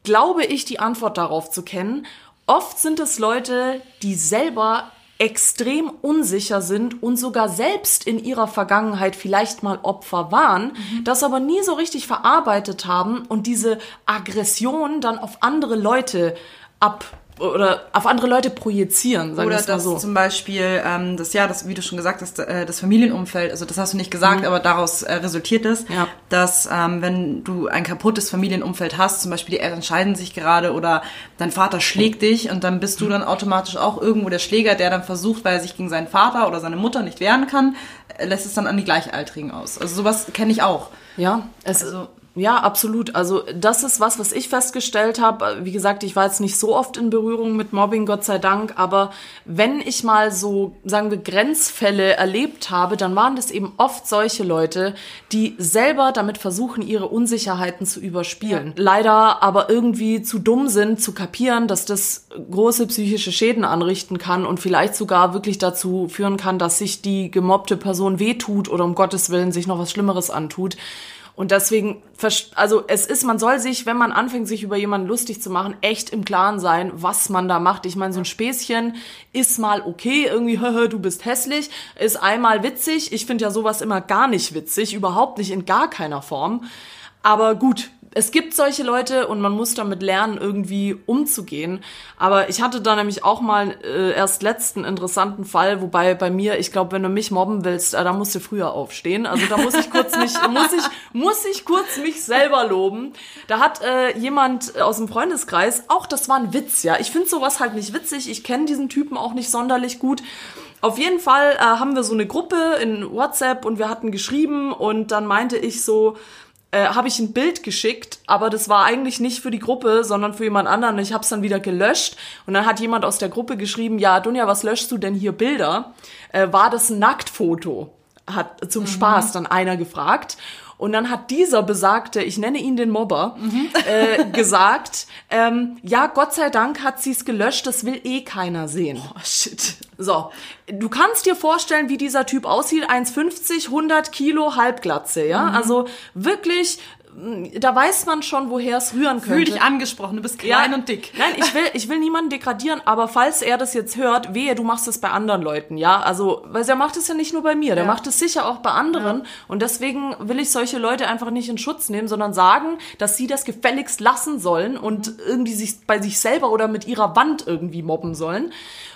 glaube ich, die Antwort darauf zu kennen. Oft sind es Leute, die selber extrem unsicher sind und sogar selbst in ihrer Vergangenheit vielleicht mal Opfer waren, das aber nie so richtig verarbeitet haben und diese Aggression dann auf andere Leute ab oder auf andere Leute projizieren, sagen wir Oder es mal dass so. zum Beispiel ähm, das ja, das wie du schon gesagt hast, äh, das Familienumfeld, also das hast du nicht gesagt, aber daraus äh, resultiert es, Mhm. Ja. dass ähm, wenn du ein kaputtes Familienumfeld hast, zum Beispiel die Eltern scheiden sich gerade oder dein Vater schlägt dich und dann bist du dann automatisch auch irgendwo der Schläger, der dann versucht, weil er sich gegen seinen Vater oder seine Mutter nicht wehren kann, äh, lässt es dann an die Gleichaltrigen aus. Also sowas kenne ich auch. Ja, es Also- ja, absolut. Also das ist was, was ich festgestellt habe. Wie gesagt, ich war jetzt nicht so oft in Berührung mit Mobbing, Gott sei Dank. Aber wenn ich mal so, sagen wir, Grenzfälle erlebt habe, dann waren das eben oft solche Leute, die selber damit versuchen, ihre Unsicherheiten zu überspielen. Leider aber irgendwie zu dumm sind, zu kapieren, dass das große psychische Schäden anrichten kann und vielleicht sogar wirklich dazu führen kann, dass sich die gemobbte Person wehtut oder um Gottes Willen sich noch was Schlimmeres antut. Und deswegen, also es ist, man soll sich, wenn man anfängt, sich über jemanden lustig zu machen, echt im Klaren sein, was man da macht. Ich meine, so ein Späßchen ist mal okay, irgendwie, "Haha, du bist hässlich, ist einmal witzig. Ich finde ja sowas immer gar nicht witzig, überhaupt nicht, in gar keiner Form. Aber gut, es gibt solche Leute und man muss damit lernen, irgendwie umzugehen. Aber ich hatte da nämlich auch mal äh, erst letzten interessanten Fall, wobei bei mir, ich glaube, wenn du mich mobben willst, äh, da musst du früher aufstehen. Also da muss ich kurz mich, muss ich, muss ich kurz mich selber loben. Da hat äh, jemand aus dem Freundeskreis, auch das war ein Witz, ja. Ich finde sowas halt nicht witzig. Ich kenne diesen Typen auch nicht sonderlich gut. Auf jeden Fall äh, haben wir so eine Gruppe in WhatsApp und wir hatten geschrieben und dann meinte ich so, äh, habe ich ein Bild geschickt, aber das war eigentlich nicht für die Gruppe, sondern für jemand anderen. Ich habe es dann wieder gelöscht und dann hat jemand aus der Gruppe geschrieben, ja, Dunja, was löschst du denn hier Bilder? Äh, war das ein Nacktfoto? Hat zum Spaß dann einer gefragt. Und dann hat dieser besagte, ich nenne ihn den Mobber, äh, gesagt, ähm, ja, Gott sei Dank hat sie es gelöscht, das will eh keiner sehen. Oh shit. So, du kannst dir vorstellen, wie dieser Typ aussieht. 1,50, 100 Kilo Halbglatze, ja? Mhm. Also wirklich, da weiß man schon, woher es rühren könnte. Fühl dich angesprochen, du bist klein und dick. Nein, ich will, ich will niemanden degradieren, aber falls er das jetzt hört, wehe, du machst es bei anderen Leuten, ja? Also, weil er macht es ja nicht nur bei mir, der Ja. macht es sicher auch bei anderen. Und deswegen will ich solche Leute einfach nicht in Schutz nehmen, sondern sagen, dass sie das gefälligst lassen sollen und irgendwie sich bei sich selber oder mit ihrer Wand irgendwie mobben sollen.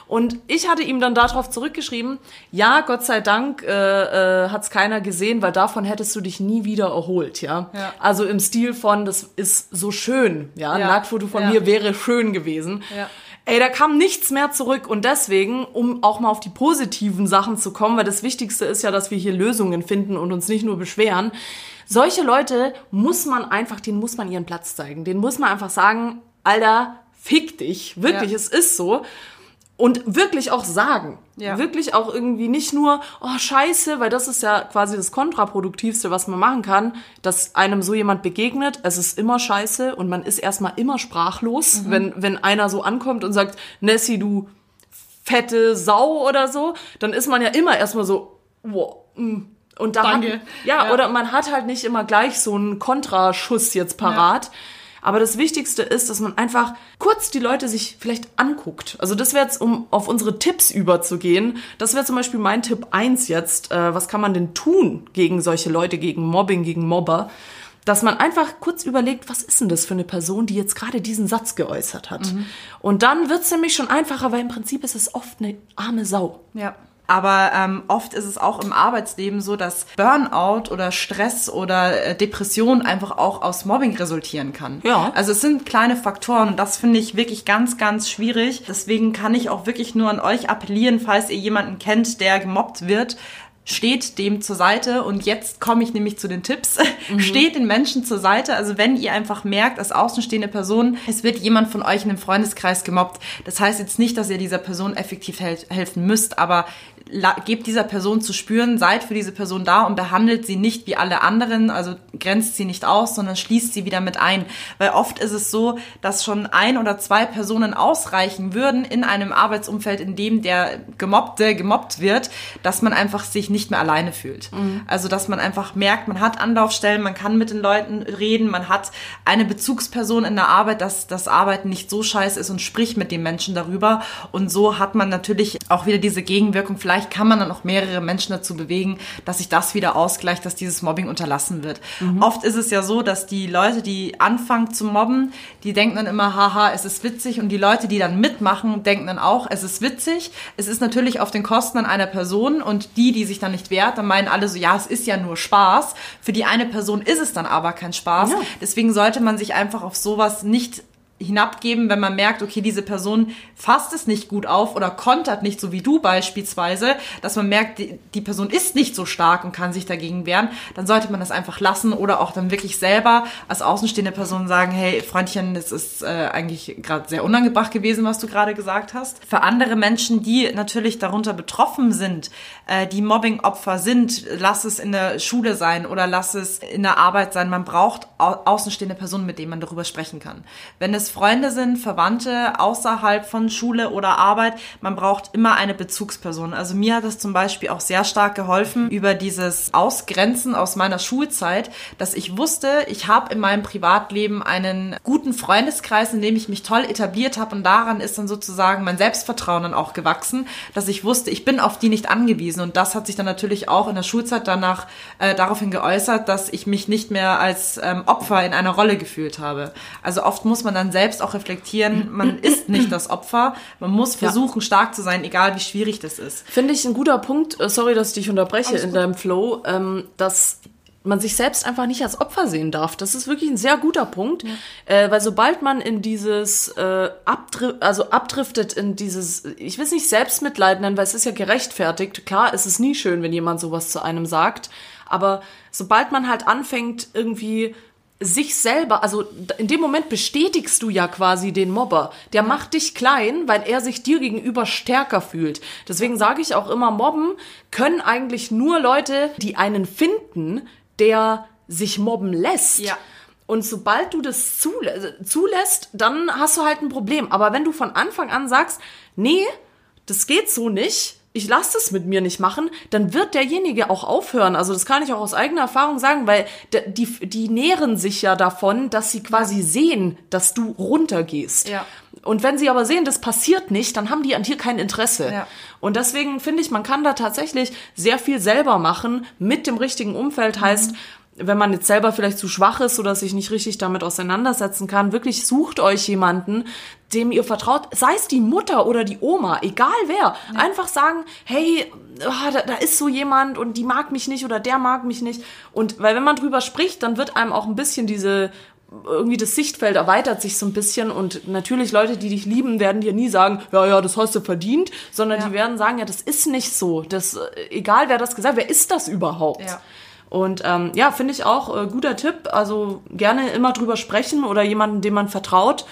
Und ich hatte ihm dann darauf zurückgeschrieben, ja, Gott sei Dank äh, äh, hat es keiner gesehen, weil davon hättest du dich nie wieder erholt, ja. Ja. Also im Stil von, das ist so schön, ja. Ein Ja. Nacktfoto von Ja. mir wäre schön gewesen. Ja. Ey, da kam nichts mehr zurück und deswegen, um auch mal auf die positiven Sachen zu kommen, weil das Wichtigste ist ja, dass wir hier Lösungen finden und uns nicht nur beschweren. Solche Leute muss man einfach, denen muss man ihren Platz zeigen. Denen muss man einfach sagen, Alter, fick dich. Wirklich, Ja. es ist so. Und wirklich auch sagen. Ja. Wirklich auch irgendwie nicht nur, oh scheiße, weil das ist ja quasi das Kontraproduktivste, was man machen kann, dass einem so jemand begegnet, es ist immer scheiße und man ist erstmal immer sprachlos, Mhm. wenn, wenn einer so ankommt und sagt, Nessie, du fette Sau oder so, dann ist man ja immer erstmal so, wow, mm. und da Danke. Hat, ja, Ja. oder man hat halt nicht immer gleich so einen Kontraschuss jetzt parat. Aber das Wichtigste ist, dass man einfach kurz die Leute sich vielleicht anguckt. Also das wäre jetzt, um auf unsere Tipps überzugehen, das wäre zum Beispiel mein Tipp eins jetzt. Äh, was kann man denn tun gegen solche Leute, gegen Mobbing, gegen Mobber? dass man einfach kurz überlegt, was ist denn das für eine Person, die jetzt gerade diesen Satz geäußert hat. Und dann wird's nämlich schon einfacher, weil im Prinzip ist es oft eine arme Sau. Ja. Aber ähm, oft ist es auch im Arbeitsleben so, dass Burnout oder Stress oder äh, Depression einfach auch aus Mobbing resultieren kann. Ja. Also es sind kleine Faktoren und das finde ich wirklich ganz, ganz schwierig. Deswegen kann ich auch wirklich nur an euch appellieren, falls ihr jemanden kennt, der gemobbt wird, steht dem zur Seite und jetzt komme ich nämlich zu den Tipps. Steht den Menschen zur Seite. Also wenn ihr einfach merkt, als außenstehende Person, es wird jemand von euch in einem Freundeskreis gemobbt. Das heißt jetzt nicht, dass ihr dieser Person effektiv hel helfen müsst, aber gebt dieser Person zu spüren, seid für diese Person da und behandelt sie nicht wie alle anderen, also grenzt sie nicht aus, sondern schließt sie wieder mit ein. Weil oft ist es so, dass schon ein oder zwei Personen ausreichen würden in einem Arbeitsumfeld, in dem der Gemobbte gemobbt wird, dass man einfach sich nicht mehr alleine fühlt. Also dass man einfach merkt, man hat Anlaufstellen, man kann mit den Leuten reden, man hat eine Bezugsperson in der Arbeit, dass das Arbeiten nicht so scheiße ist und spricht mit den Menschen darüber. Und so hat man natürlich auch wieder diese Gegenwirkung. Vielleicht kann man dann auch mehrere Menschen dazu bewegen, dass sich das wieder ausgleicht, dass dieses Mobbing unterlassen wird. Oft ist es ja so, dass die Leute, die anfangen zu mobben, die denken dann immer, haha, es ist witzig. Und die Leute, die dann mitmachen, denken dann auch, es ist witzig. Es ist natürlich auf den Kosten an einer Person und die, die sich dann nicht wehrt, dann meinen alle so, ja, es ist ja nur Spaß. Für die eine Person ist es dann aber kein Spaß. Ja. Deswegen sollte man sich einfach auf sowas nicht hinabgeben, wenn man merkt, okay, diese Person fasst es nicht gut auf oder kontert nicht so wie du beispielsweise, dass man merkt, die, Person ist nicht so stark und kann sich dagegen wehren, dann sollte man das einfach lassen oder auch dann wirklich selber als außenstehende Person sagen, hey, Freundchen, das ist äh, eigentlich gerade sehr unangebracht gewesen, was du gerade gesagt hast. Für andere Menschen, die natürlich darunter betroffen sind, äh, die Mobbing-Opfer sind, lass es in der Schule sein oder lass es in der Arbeit sein, man braucht au außenstehende Personen, mit denen man darüber sprechen kann. Wenn es Freunde sind, Verwandte außerhalb von Schule oder Arbeit, man braucht immer eine Bezugsperson. Also mir hat es zum Beispiel auch sehr stark geholfen über dieses Ausgrenzen aus meiner Schulzeit, dass ich wusste, ich habe in meinem Privatleben einen guten Freundeskreis, in dem ich mich toll etabliert habe und daran ist dann sozusagen mein Selbstvertrauen dann auch gewachsen, dass ich wusste, ich bin auf die nicht angewiesen und das hat sich dann natürlich auch in der Schulzeit danach äh, daraufhin geäußert, dass ich mich nicht mehr als ähm, Opfer in einer Rolle gefühlt habe. Also oft muss man dann selbst auch reflektieren, man ist nicht das Opfer, man muss versuchen stark zu sein, egal wie schwierig das ist. Finde ich ein guter Punkt, äh, sorry, dass ich dich unterbreche in deinem Flow, ähm, dass man sich selbst einfach nicht als Opfer sehen darf. Das ist wirklich ein sehr guter Punkt, äh, weil sobald man in dieses äh, abdri also abdriftet in dieses, ich will es nicht Selbstmitleid nennen, weil es ist ja gerechtfertigt. Klar, es ist nie schön, wenn jemand sowas zu einem sagt, aber sobald man halt anfängt irgendwie sich selber, also in dem Moment bestätigst du ja quasi den Mobber. Der macht dich klein, weil er sich dir gegenüber stärker fühlt. Deswegen sage ich auch immer, mobben können eigentlich nur Leute, die einen finden, der sich mobben lässt. Ja. Und sobald du das zulä zulässt, dann hast du halt ein Problem. Aber wenn du von Anfang an sagst, nee, das geht so nicht, ich lasse das mit mir nicht machen, dann wird derjenige auch aufhören. Also das kann ich auch aus eigener Erfahrung sagen, weil die, die nähren sich ja davon, dass sie quasi sehen, dass du runtergehst. Ja. Und wenn sie aber sehen, das passiert nicht, dann haben die an dir kein Interesse. Ja. Und deswegen finde ich, man kann da tatsächlich sehr viel selber machen mit dem richtigen Umfeld. Heißt, wenn man jetzt selber vielleicht zu schwach ist oder sich nicht richtig damit auseinandersetzen kann, wirklich sucht euch jemanden, dem ihr vertraut, sei es die Mutter oder die Oma, egal wer. Einfach sagen, hey, ah, da, da ist so jemand und die mag mich nicht oder der mag mich nicht. Und weil wenn man drüber spricht, dann wird einem auch ein bisschen diese irgendwie das Sichtfeld erweitert sich so ein bisschen und natürlich Leute, die dich lieben, werden dir nie sagen, ja, ja, das hast du verdient, sondern Ja. die werden sagen, ja, das ist nicht so. Das, äh, egal wer das gesagt, wer ist das überhaupt? Ja. Und ähm, ja, finde ich auch äh, guter Tipp. Also gerne immer drüber sprechen oder jemanden, dem man vertraut,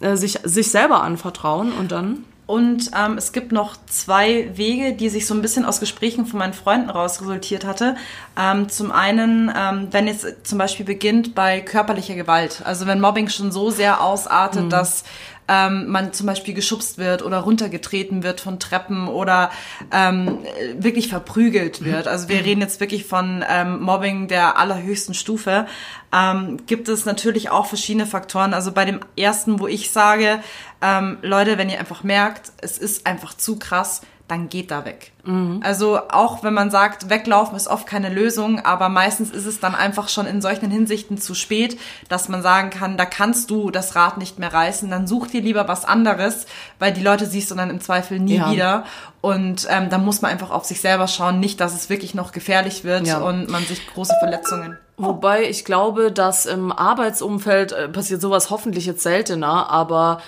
äh, sich, sich selber anvertrauen und dann. Und ähm, es gibt noch zwei Wege, die sich so ein bisschen aus Gesprächen von meinen Freunden raus resultiert hatte. Ähm, zum einen, ähm, wenn es zum Beispiel beginnt bei körperlicher Gewalt. Also wenn Mobbing schon so sehr ausartet, dass ähm, man zum Beispiel geschubst wird oder runtergetreten wird von Treppen oder ähm, wirklich verprügelt wird. Also wir reden jetzt wirklich von ähm, Mobbing der allerhöchsten Stufe. Ähm, gibt es natürlich auch verschiedene Faktoren. Also bei dem ersten, wo ich sage, ähm, Leute, wenn ihr einfach merkt, es ist einfach zu krass, dann geht da weg. Mhm. Also auch wenn man sagt, weglaufen ist oft keine Lösung, aber meistens ist es dann einfach schon in solchen Hinsichten zu spät, dass man sagen kann, da kannst du das Rad nicht mehr reißen, dann such dir lieber was anderes, weil die Leute siehst du dann im Zweifel nie ja. wieder. Und ähm, da muss man einfach auf sich selber schauen, nicht, dass es wirklich noch gefährlich wird ja. und man sich große Verletzungen. Wobei ich glaube, dass im Arbeitsumfeld äh, passiert sowas hoffentlich jetzt seltener, aber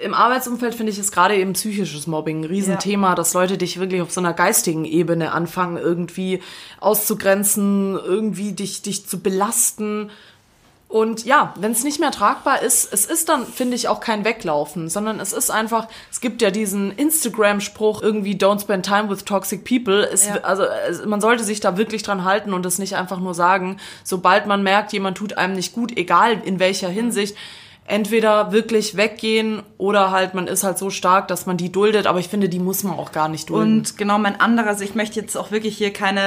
äh, im Arbeitsumfeld finde ich es gerade eben psychisches Mobbing ein Riesenthema, ja. dass Leute dich wirklich auf so einer geistigen Ebene anfangen, irgendwie auszugrenzen, irgendwie dich, dich zu belasten. Und ja, wenn es nicht mehr tragbar ist, es ist dann, finde ich, auch kein Weglaufen, sondern es ist einfach, es gibt ja diesen Instagram-Spruch, irgendwie don't spend time with toxic people. Es, ja. Also es, man sollte sich da wirklich dran halten und es nicht einfach nur sagen, sobald man merkt, jemand tut einem nicht gut, egal in welcher Hinsicht, entweder wirklich weggehen oder halt man ist halt so stark, dass man die duldet, aber ich finde, die muss man auch gar nicht dulden. Und genau mein anderer, also ich möchte jetzt auch wirklich hier keine,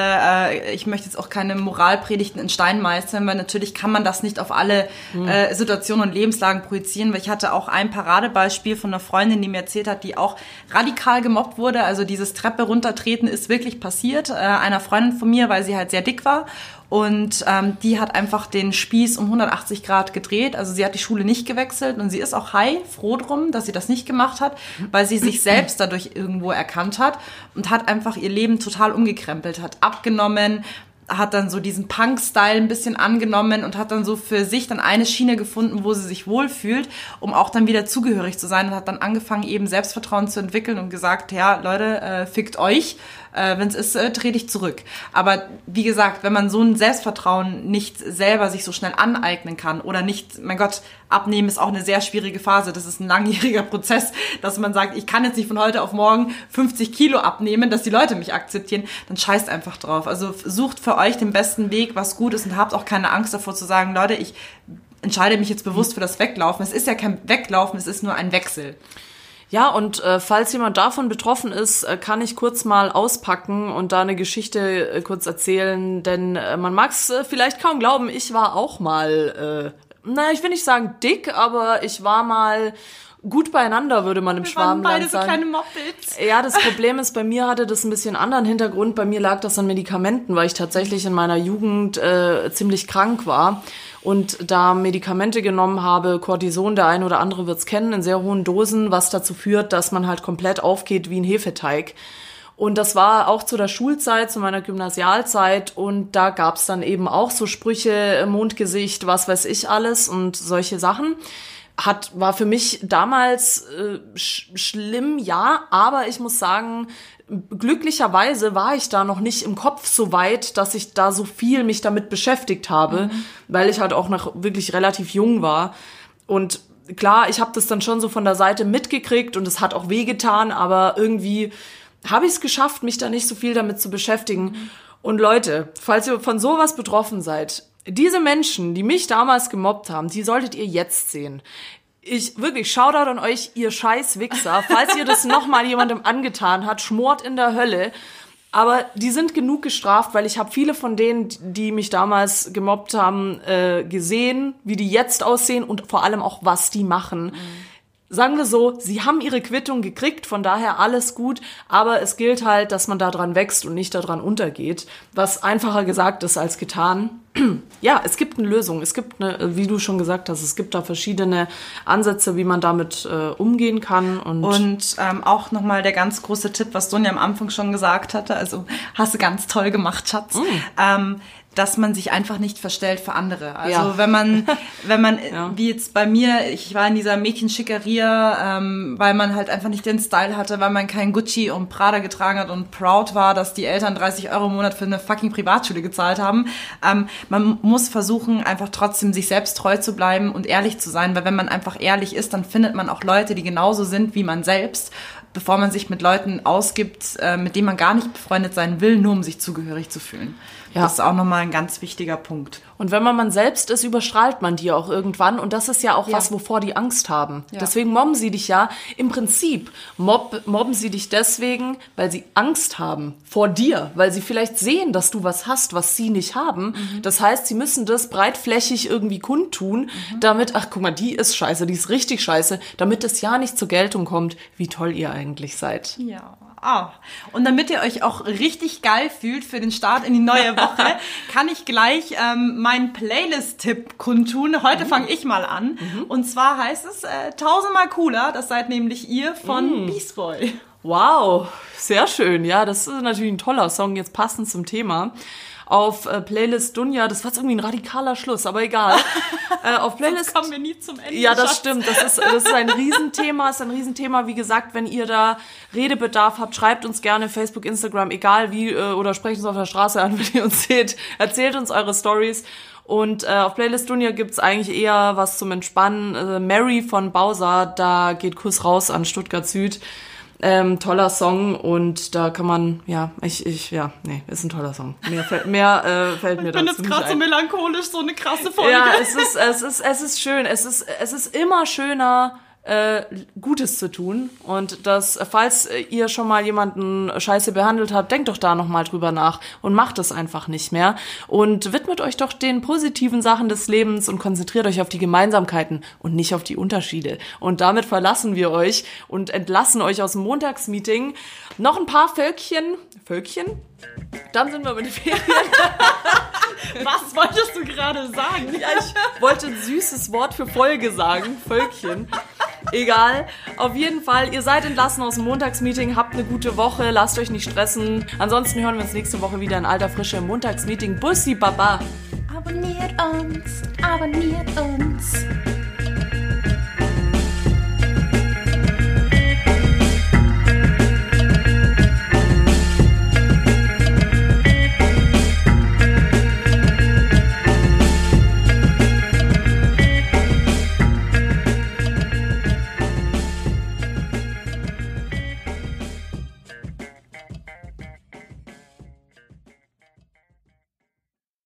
äh, ich möchte jetzt auch keine Moralpredigten in Stein meistern, weil natürlich kann man das nicht auf alle mhm. äh, Situationen und Lebenslagen projizieren, weil ich hatte auch ein Paradebeispiel von einer Freundin, die mir erzählt hat, die auch radikal gemobbt wurde, also dieses Treppe runtertreten ist wirklich passiert, äh, einer Freundin von mir, weil sie halt sehr dick war und ähm, die hat einfach den Spieß um 180 Grad gedreht. Also sie hat die Schule nicht gewechselt und sie ist auch high, froh drum, dass sie das nicht gemacht hat, weil sie sich selbst dadurch irgendwo erkannt hat und hat einfach ihr Leben total umgekrempelt, hat abgenommen, hat dann so diesen Punk-Style ein bisschen angenommen und hat dann so für sich dann eine Schiene gefunden, wo sie sich wohlfühlt, um auch dann wieder zugehörig zu sein und hat dann angefangen, eben Selbstvertrauen zu entwickeln und gesagt, ja, Leute, äh, fickt euch, äh, wenn es ist, äh, trete ich zurück. Aber wie gesagt, wenn man so ein Selbstvertrauen nicht selber sich so schnell aneignen kann oder nicht, mein Gott, abnehmen ist auch eine sehr schwierige Phase. Das ist ein langjähriger Prozess, dass man sagt, ich kann jetzt nicht von heute auf morgen 50 Kilo abnehmen, dass die Leute mich akzeptieren. Dann scheißt einfach drauf. Also sucht für euch den besten Weg, was gut ist und habt auch keine Angst davor zu sagen, Leute, ich entscheide mich jetzt bewusst für das Weglaufen. Es ist ja kein Weglaufen, es ist nur ein Wechsel. Ja, und äh, falls jemand davon betroffen ist, äh, kann ich kurz mal auspacken und da eine Geschichte äh, kurz erzählen, denn äh, man mag es äh, vielleicht kaum glauben, ich war auch mal, äh, naja, ich will nicht sagen dick, aber ich war mal gut beieinander, würde man im Wir Schwabenland waren beide sagen. So kleine Moppets. Ja, das Problem ist, bei mir hatte das ein bisschen anderen Hintergrund. Bei mir lag das an Medikamenten, weil ich tatsächlich in meiner Jugend äh, ziemlich krank war und da Medikamente genommen habe, Cortison, der eine oder andere wird's kennen, in sehr hohen Dosen, was dazu führt, dass man halt komplett aufgeht wie ein Hefeteig. Und das war auch zu der Schulzeit, zu meiner Gymnasialzeit. Und da gab's dann eben auch so Sprüche, Mondgesicht, was weiß ich alles und solche Sachen. Hat, war für mich damals äh, sch schlimm, ja, aber ich muss sagen, glücklicherweise war ich da noch nicht im Kopf so weit, dass ich da so viel mich damit beschäftigt habe, mhm. weil ich halt auch noch wirklich relativ jung war. Und klar, ich habe das dann schon so von der Seite mitgekriegt und es hat auch wehgetan, aber irgendwie habe ich es geschafft, mich da nicht so viel damit zu beschäftigen. Mhm. Und Leute, falls ihr von sowas betroffen seid, diese Menschen, die mich damals gemobbt haben, die solltet ihr jetzt sehen ich wirklich Shoutout an euch, ihr scheiß Wichser. Falls ihr das nochmal jemandem angetan hat, schmort in der Hölle. Aber die sind genug gestraft, weil ich habe viele von denen, die mich damals gemobbt haben, äh, gesehen, wie die jetzt aussehen und vor allem auch, was die machen. Mhm. Sagen wir so, sie haben ihre Quittung gekriegt, von daher alles gut, aber es gilt halt, dass man daran wächst und nicht daran untergeht, was einfacher gesagt ist als getan ja, es gibt eine Lösung. Es gibt eine, wie du schon gesagt hast, es gibt da verschiedene Ansätze, wie man damit äh, umgehen kann. Und, und ähm, auch nochmal der ganz große Tipp, was Sonja am Anfang schon gesagt hatte. Also hast du ganz toll gemacht, Schatz. Mm. Ähm, dass man sich einfach nicht verstellt für andere. Also ja. wenn man, wenn man, ja. wie jetzt bei mir, ich war in dieser Mädchenschickeria, ähm, weil man halt einfach nicht den Style hatte, weil man kein Gucci und Prada getragen hat und proud war, dass die Eltern 30 Euro im Monat für eine fucking Privatschule gezahlt haben. Ähm, man muss versuchen, einfach trotzdem sich selbst treu zu bleiben und ehrlich zu sein, weil wenn man einfach ehrlich ist, dann findet man auch Leute, die genauso sind wie man selbst bevor man sich mit Leuten ausgibt, äh, mit denen man gar nicht befreundet sein will, nur um sich zugehörig zu fühlen. Ja. Das ist auch nochmal ein ganz wichtiger Punkt. Und wenn man man selbst ist, überstrahlt man die auch irgendwann. Und das ist ja auch ja. was, wovor die Angst haben. Ja. Deswegen mobben sie dich ja. Im Prinzip mob, mobben sie dich deswegen, weil sie Angst haben vor dir. Weil sie vielleicht sehen, dass du was hast, was sie nicht haben. Mhm. Das heißt, sie müssen das breitflächig irgendwie kundtun, mhm. damit, ach guck mal, die ist scheiße, die ist richtig scheiße, damit es ja nicht zur Geltung kommt, wie toll ihr eigentlich seid. Ja. ah. Und damit ihr euch auch richtig geil fühlt für den Start in die neue Woche, kann ich gleich ähm, meinen Playlist-Tipp kundtun. Heute mhm. fange ich mal an. Mhm. Und zwar heißt es äh, tausendmal cooler. Das seid nämlich ihr von mhm. Beast Boy. Wow, sehr schön. Ja, das ist natürlich ein toller Song, jetzt passend zum Thema auf äh, Playlist Dunja, das war jetzt irgendwie ein radikaler Schluss, aber egal. äh, auf Playlist kommen wir nie zum Ende. Ja, das Schatz. stimmt. Das ist, das ist ein Riesenthema, ist ein Riesenthema. Wie gesagt, wenn ihr da Redebedarf habt, schreibt uns gerne Facebook, Instagram, egal wie, äh, oder sprecht uns auf der Straße an, wenn ihr uns seht. Erzählt uns eure Stories. Und äh, auf Playlist Dunja gibt's eigentlich eher was zum Entspannen. Äh, Mary von Bowser, da geht Kuss raus an Stuttgart Süd. Ähm, toller Song und da kann man, ja, ich, ich, ja, nee, ist ein toller Song. Mehr, fällt, mehr äh, fällt mir dazu Ich bin jetzt gerade so melancholisch, so eine krasse Folge. Ja, es ist, es ist, es ist schön. Es ist, es ist immer schöner, äh, Gutes zu tun. Und das, falls ihr schon mal jemanden scheiße behandelt habt, denkt doch da nochmal drüber nach und macht es einfach nicht mehr. Und widmet euch doch den positiven Sachen des Lebens und konzentriert euch auf die Gemeinsamkeiten und nicht auf die Unterschiede. Und damit verlassen wir euch und entlassen euch aus dem Montagsmeeting. Noch ein paar Völkchen. Völkchen? Dann sind wir mit den Ferien. Was wolltest du gerade sagen? Ja, ich wollte ein süßes Wort für Folge sagen. Völkchen. Egal. Auf jeden Fall, ihr seid entlassen aus dem Montagsmeeting, habt eine gute Woche, lasst euch nicht stressen. Ansonsten hören wir uns nächste Woche wieder in alter Frische im Montagsmeeting. Bussi Baba. Abonniert uns, abonniert uns.